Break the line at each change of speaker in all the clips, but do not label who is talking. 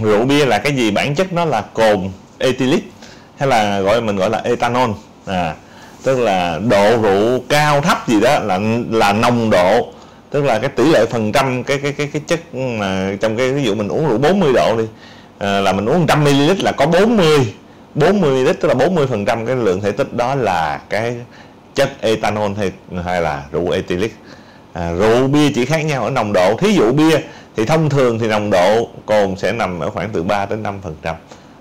rượu bia là cái gì? Bản chất nó là cồn ethylic hay là gọi mình gọi là ethanol. À tức là độ rượu cao thấp gì đó là là nồng độ. Tức là cái tỷ lệ phần trăm cái cái cái cái chất mà trong cái ví dụ mình uống rượu 40 độ đi à, là mình uống 100 ml là có 40 40 ml tức là 40 phần trăm cái lượng thể tích đó là cái chất ethanol hay hay là rượu ethylic à, rượu bia chỉ khác nhau ở nồng độ. Thí dụ bia thì thông thường thì nồng độ cồn sẽ nằm ở khoảng từ 3 đến 5 phần trăm.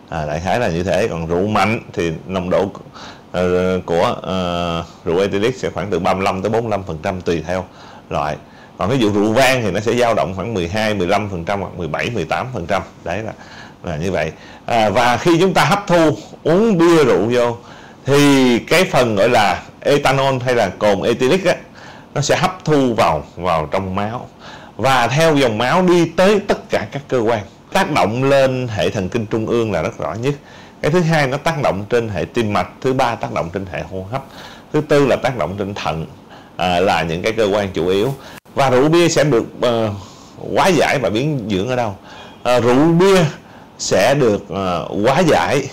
À, đại khái là như thế. Còn rượu mạnh thì nồng độ uh, của uh, rượu ethylic sẽ khoảng từ 35 tới 45 phần trăm tùy theo loại. Còn ví dụ rượu vang thì nó sẽ dao động khoảng 12 15 phần trăm hoặc 17 18 phần trăm. Đấy là là như vậy. À, và khi chúng ta hấp thu uống bia rượu vô thì cái phần gọi là ethanol hay là cồn ethylic á nó sẽ hấp thu vào vào trong máu và theo dòng máu đi tới tất cả các cơ quan. Tác động lên hệ thần kinh trung ương là rất rõ nhất. Cái thứ hai nó tác động trên hệ tim mạch thứ ba tác động trên hệ hô hấp thứ tư là tác động trên thận à, là những cái cơ quan chủ yếu. Và rượu bia sẽ được ờ, uh, quá giải và biến dưỡng ở đâu? Uh, rượu bia sẽ được ờ, uh, quá giải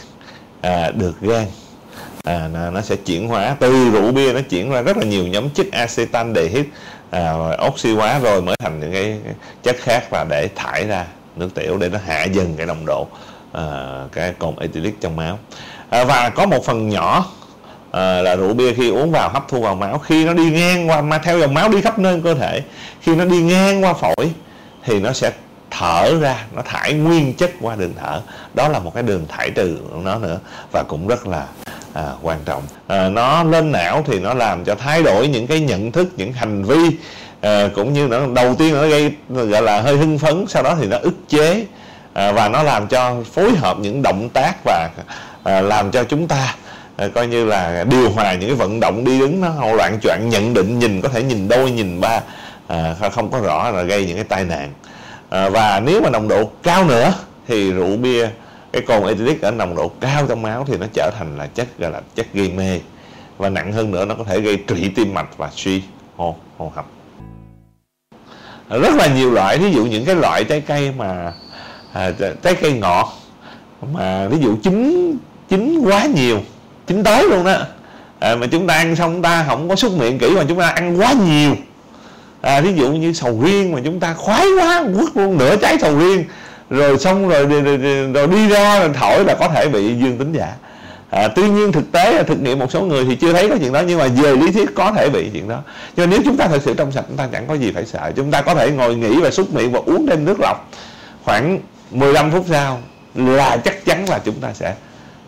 uh, được gan à, nó, nó sẽ chuyển hóa. Từ rượu bia nó chuyển ra rất là nhiều nhóm chất acetaldehyde à, oxy hóa rồi mới thành những cái chất khác và để thải ra nước tiểu để nó hạ dần cái nồng độ à, cái cồn ethylic trong máu. À, và có một phần nhỏ à, là rượu bia khi uống vào hấp thu vào máu. Khi nó đi ngang qua mà theo dòng máu đi khắp nơi cơ thể khi nó đi ngang qua phổi thì nó sẽ thở ra nó thải nguyên chất qua đường thở. Đó là một cái đường thải trừ của nó nữa và cũng rất là à, quan trọng. À, nó lên não thì nó làm cho thay đổi những cái nhận thức những hành vi à, cũng như nó đầu tiên nó gây gọi là hơi hưng phấn sau đó thì nó ức chế à, và nó làm cho phối hợp những động tác và à, làm cho chúng ta à, coi như là điều hòa những cái vận động đi đứng nó loạn choạng nhận định nhìn có thể nhìn đôi nhìn ba à, không có rõ là gây những cái tai nạn à, và nếu mà nồng độ cao nữa thì rượu bia cái cồn ethylic ở nồng độ cao trong máu thì nó trở thành là chất gọi là chất gây mê. Và nặng hơn nữa nó có thể gây trụy tim mạch và suy hô hô hấp. Rất là nhiều loại ví dụ những cái loại trái cây mà à, trái cây ngọt mà ví dụ chín chín quá nhiều chín tới luôn đó. À, mà chúng ta ăn xong chúng ta không có xúc miệng kỹ mà chúng ta ăn quá nhiều à, ví dụ như sầu riêng mà chúng ta khoái quá quất luôn nửa trái sầu riêng rồi xong rồi, rồi, rồi, rồi đi ra rồi thổi là có thể bị dương tính giả. À, tuy nhiên thực tế thực nghiệm một số người thì chưa thấy có chuyện đó nhưng mà về lý thuyết có thể bị chuyện đó. Cho nên nếu chúng ta thật sự trong sạch chúng ta chẳng có gì phải sợ. Chúng ta có thể ngồi nghỉ và xúc miệng và uống thêm nước lọc khoảng 15 phút sau là chắc chắn là chúng ta sẽ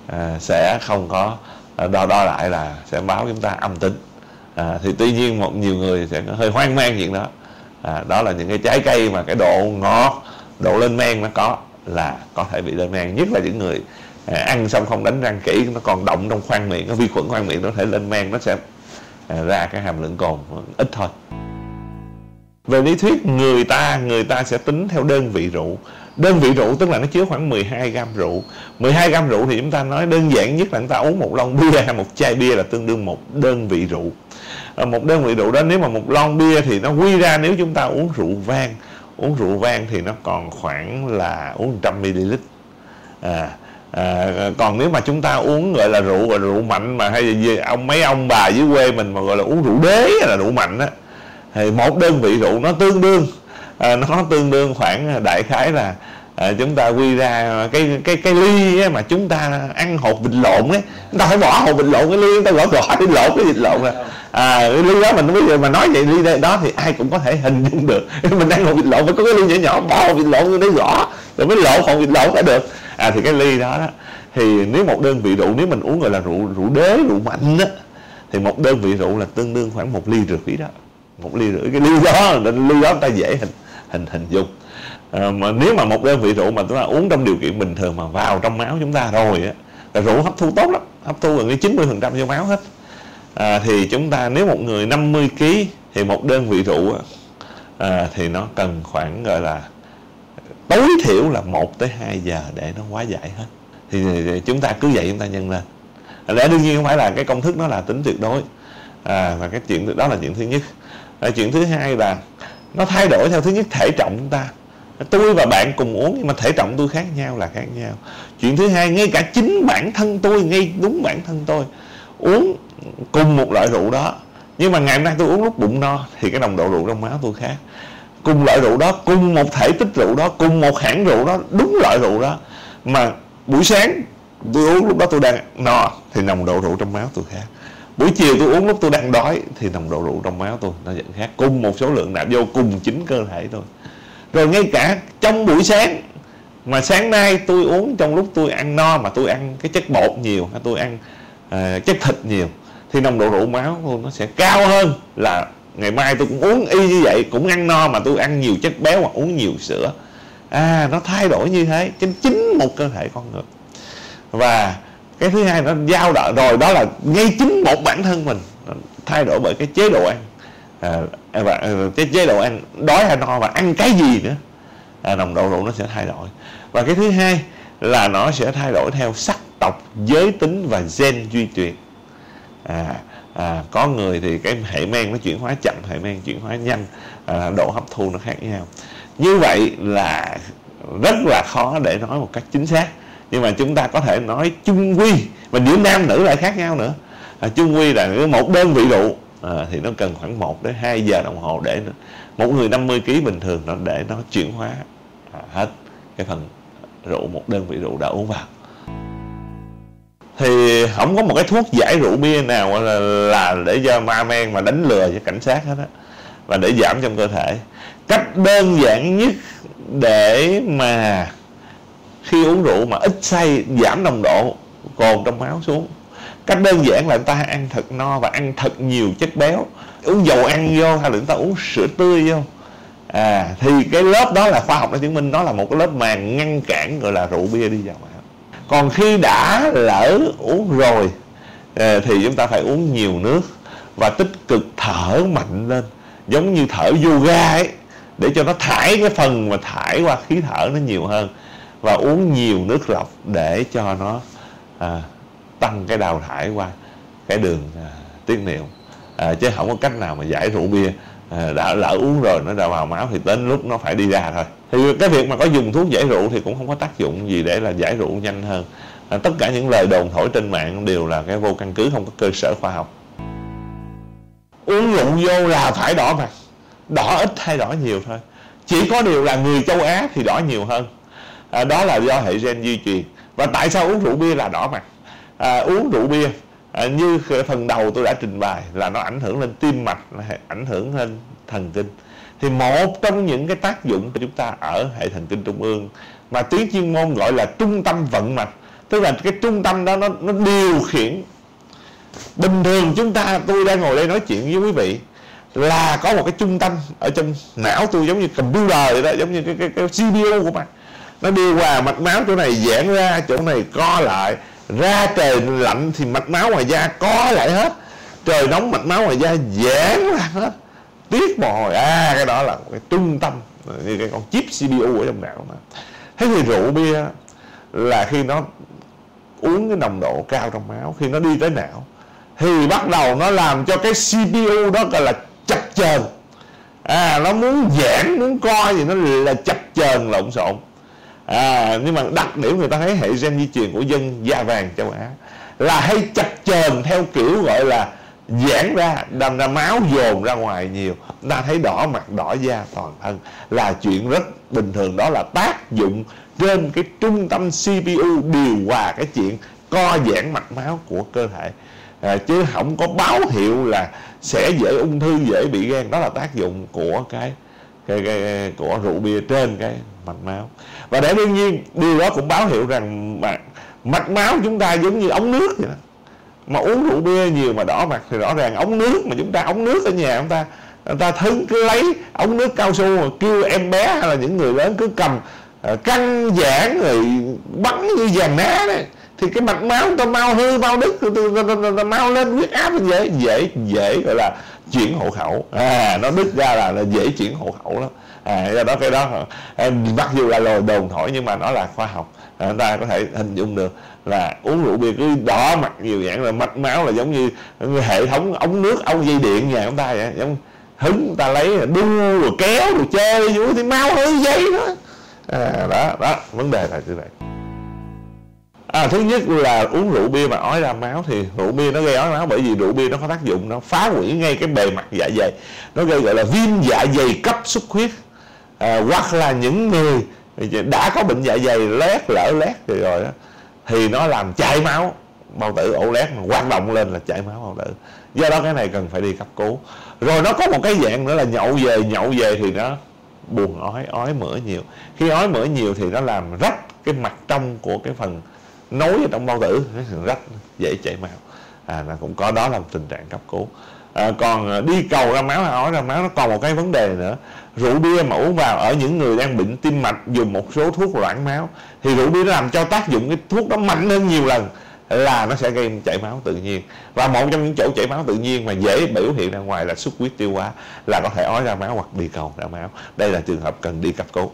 à, sẽ không có à, đo đo lại là sẽ báo chúng ta âm tính à, thì tuy nhiên một nhiều người sẽ hơi hoang mang chuyện đó. À, đó là những cái trái cây mà cái độ ngọt độ lên men nó có là có thể bị lên men. Nhất là những người à, ăn xong không đánh răng kỹ nó còn động trong khoang miệng nó vi khuẩn khoang miệng nó có thể lên men nó sẽ à, ra cái hàm lượng cồn ít thôi. Về lý thuyết người ta người ta sẽ tính theo đơn vị rượu. Đơn vị rượu tức là nó chứa khoảng 12 gram rượu. 12 gram rượu thì chúng ta nói đơn giản nhất là chúng ta uống một lon bia hay một chai bia là tương đương một đơn vị rượu. Ờ, một đơn vị rượu đó nếu mà một lon bia thì nó quy ra nếu chúng ta uống rượu vang. Uống rượu vang thì nó còn khoảng là uống 100 ml. À, à, còn nếu mà chúng ta uống gọi là rượu gọi là rượu mạnh mà hay gì ông mấy ông bà dưới quê mình mà gọi là uống rượu đế là rượu mạnh á thì một đơn vị rượu nó tương đương. À, nó tương đương khoảng đại khái là à, chúng ta quy ra cái cái cái ly ấy mà chúng ta ăn hột vịt lộn ấy. Chúng ta phải bỏ hột vịt lộn cái ly chúng ta gõ gõ cái lộn cái vịt lộn à. À cái ly đó mình bây giờ mà nói vậy ly đó thì ai cũng có thể hình dung được. Mình ăn hột vịt lộn phải có cái ly nhỏ nhỏ bỏ hột vịt lộn để gõ rồi mới lộn hột vịt lộn phải được. À thì cái ly đó đó thì nếu một đơn vị rượu nếu mình uống gọi là rượu rượu đế rượu mạnh á thì một đơn vị rượu là tương đương khoảng một ly rưỡi đó. Một ly rưỡi cái ly đó ly đó người ta dễ hình hình hình dung. À, mà nếu mà một đơn vị rượu mà chúng ta uống trong điều kiện bình thường mà vào trong máu chúng ta rồi á là rượu hấp thu tốt lắm hấp thu gần như 90 phần trăm vô máu hết. À, thì chúng ta nếu một người 50 kg thì một đơn vị rượu à, thì nó cần khoảng gọi là tối thiểu là 1 tới 2 giờ để nó quá giải hết. Thì, thì chúng ta cứ vậy chúng ta nhân lên. Lẽ đương nhiên không phải là cái công thức nó là tính tuyệt đối. À, và cái chuyện đó là chuyện thứ nhất. À, chuyện thứ hai là nó thay đổi theo thứ nhất thể trọng chúng ta. Tôi và bạn cùng uống, nhưng mà thể trọng tôi khác nhau là khác nhau. Chuyện thứ hai, ngay cả chính bản thân tôi, ngay đúng bản thân tôi, uống cùng một loại rượu đó. Nhưng mà ngày hôm nay tôi uống lúc bụng no, thì cái nồng độ rượu trong máu tôi khác. Cùng loại rượu đó, cùng một thể tích rượu đó, cùng một hãng rượu đó, đúng loại rượu đó. Mà buổi sáng tôi uống lúc đó tôi đang no, thì nồng độ rượu trong máu tôi khác buổi chiều tôi uống lúc tôi đang đói thì nồng độ rượu trong máu tôi nó vẫn khác cùng một số lượng nạp vô cùng chính cơ thể tôi. Rồi ngay cả trong buổi sáng mà sáng nay tôi uống trong lúc tôi ăn no mà tôi ăn cái chất bột nhiều hay tôi ăn uh, chất thịt nhiều thì nồng độ rượu máu tôi nó sẽ cao hơn là ngày mai tôi cũng uống y như vậy cũng ăn no mà tôi ăn nhiều chất béo hoặc uống nhiều sữa. À nó thay đổi như thế trên chính một cơ thể con người. Và cái thứ hai nó giao động rồi đó là ngay chính một bản thân mình. Thay đổi bởi cái chế độ ăn. À, à và à, cái chế độ ăn đói hay no và ăn cái gì nữa à, nồng độ rượu nó sẽ thay đổi. Và cái thứ hai là nó sẽ thay đổi theo sắc tộc giới tính và gen duy truyền. À, à, có người thì cái hệ men nó chuyển hóa chậm hệ men chuyển hóa nhanh à, độ hấp thu nó khác nhau. Như vậy là rất là khó để nói một cách chính xác nhưng mà chúng ta có thể nói chung quy và giữa nam nữ lại khác nhau nữa. À, chung quy là một đơn vị rượu à, thì nó cần khoảng 1 đến 2 giờ đồng hồ để một người 50 kg bình thường nó để nó chuyển hóa à, hết cái phần rượu một đơn vị rượu đã uống vào. Thì không có một cái thuốc giải rượu bia nào là, là để cho ma men mà đánh lừa cho cảnh sát hết á và để giảm trong cơ thể. Cách đơn giản nhất để mà khi uống rượu mà ít say, giảm nồng độ, cồn trong máu xuống. Cách đơn giản là người ta ăn thật no và ăn thật nhiều chất béo. Uống dầu ăn vô hay là người ta uống sữa tươi vô. À thì cái lớp đó là khoa học đã chứng minh nó là một cái lớp màng ngăn cản, gọi là rượu bia đi vào máu còn khi đã lỡ uống rồi à, thì chúng ta phải uống nhiều nước và tích cực thở mạnh lên. Giống như thở yoga ấy, để cho nó thải cái phần mà thải qua khí thở nó nhiều hơn và uống nhiều nước lọc để cho nó à, tăng cái đào thải qua cái đường à, tiết niệu. À, chứ không có cách nào mà giải rượu bia à, đã lỡ uống rồi nó đã vào máu thì đến lúc nó phải đi ra thôi. Thì cái việc mà có dùng thuốc giải rượu thì cũng không có tác dụng gì để là giải rượu nhanh hơn. À, tất cả những lời đồn thổi trên mạng đều là cái vô căn cứ không có cơ sở khoa học. Uống rượu vô là phải đỏ mặt. Đỏ ít hay đỏ nhiều thôi. Chỉ có điều là người châu Á thì đỏ nhiều hơn à, đó là do hệ gen di truyền và tại sao uống rượu bia là đỏ mặt? À, uống rượu bia à, như phần đầu tôi đã trình bày là nó ảnh hưởng lên tim mạch ảnh hưởng lên thần kinh. Thì một trong những cái tác dụng của chúng ta ở hệ thần kinh trung ương mà tiếng chuyên môn gọi là trung tâm vận mạch tức là cái trung tâm đó nó nó điều khiển. Bình thường chúng ta tôi đang ngồi đây nói chuyện với quý vị là có một cái trung tâm ở trong não tôi giống như computer vậy đó giống như cái cái, cái CPU của bạn nó đi qua mạch máu chỗ này, giãn ra chỗ này, co lại. Ra trời lạnh thì mạch máu ngoài da co lại hết. Trời nóng, mạch máu ngoài da giãn ra hết. Tiết mồ hôi à cái đó là cái trung tâm. Như cái con chip CPU ở trong não mà. Thế thì rượu bia là khi nó uống cái nồng độ cao trong máu, khi nó đi tới não, thì bắt đầu nó làm cho cái CPU đó gọi là chập chờn. À nó muốn giãn, muốn co gì nó là chập chờn lộn xộn à, nhưng mà đặc điểm người ta thấy hệ gen di truyền của dân da vàng châu Á là hay chặt chờn theo kiểu gọi là giãn ra đâm ra máu dồn ra ngoài nhiều. Ta thấy đỏ mặt đỏ da toàn thân là chuyện rất bình thường. Đó là tác dụng trên cái trung tâm CPU điều hòa cái chuyện co giãn mạch máu của cơ thể. À, chứ không có báo hiệu là sẽ dễ ung thư dễ bị gan. Đó là tác dụng của cái, cái, cái của rượu bia trên cái mạch máu. Và để đương nhiên điều đó cũng báo hiệu rằng mà mạch máu chúng ta giống như ống nước vậy đó. Mà uống rượu bia nhiều mà đỏ mặt thì rõ ràng ống nước mà chúng ta ống nước ở nhà chúng ta người ta thứng cứ lấy ống nước cao su mà kêu em bé hay là những người lớn cứ cầm ờ, căng giãn rồi bắn như vàng ná đấy. Thì cái mạch máu ta mau hư mau đứt ta, mau lên huyết áp dễ dễ dễ gọi là chuyển hộ khẩu. À nó đứt ra là, là dễ chuyển hộ khẩu lắm. À do đó cái đó em mặc dù là lời đồn thổi nhưng mà nó là khoa học. À, chúng ta có thể hình dung được là uống rượu bia cứ đỏ mặt nhiều dạng là mạch máu là giống như hệ thống ống nước ống dây điện nhà chúng ta vậy. Giống hứng ta lấy đu rồi kéo rồi chơi vô thì máu hơi dây đó. À, đó đó vấn đề là như vậy. À, thứ nhất là uống rượu bia mà ói ra máu thì rượu bia nó gây ói máu bởi vì rượu bia nó có tác dụng nó phá hủy ngay cái bề mặt dạ dày. Nó gây gọi là viêm dạ dày cấp xuất huyết. À, hoặc là những người đã có bệnh dạ dày lét lỡ lét rồi rồi đó thì nó làm chảy máu bao tử ổ lét mà hoạt động lên là chảy máu bao tử. Do đó cái này cần phải đi cấp cứu. Rồi nó có một cái dạng nữa là nhậu về nhậu về thì nó buồn ói ói mỡ nhiều. Khi ói mỡ nhiều thì nó làm rách cái mặt trong của cái phần nối ở trong bao tử rách dễ chảy máu. À nó cũng có đó là một tình trạng cấp cứu. À, còn à, đi cầu ra máu à, hay ói ra máu nó còn một cái vấn đề nữa. Rượu bia mà uống vào ở những người đang bệnh tim mạch dùng một số thuốc loãng máu thì rượu bia nó làm cho tác dụng cái thuốc đó mạnh hơn nhiều lần là nó sẽ gây chảy máu tự nhiên. Và một trong những chỗ chảy máu tự nhiên mà dễ biểu hiện ra ngoài là xuất huyết tiêu hóa là có thể ói ra máu hoặc đi cầu ra máu. Đây là trường hợp cần đi cấp cứu.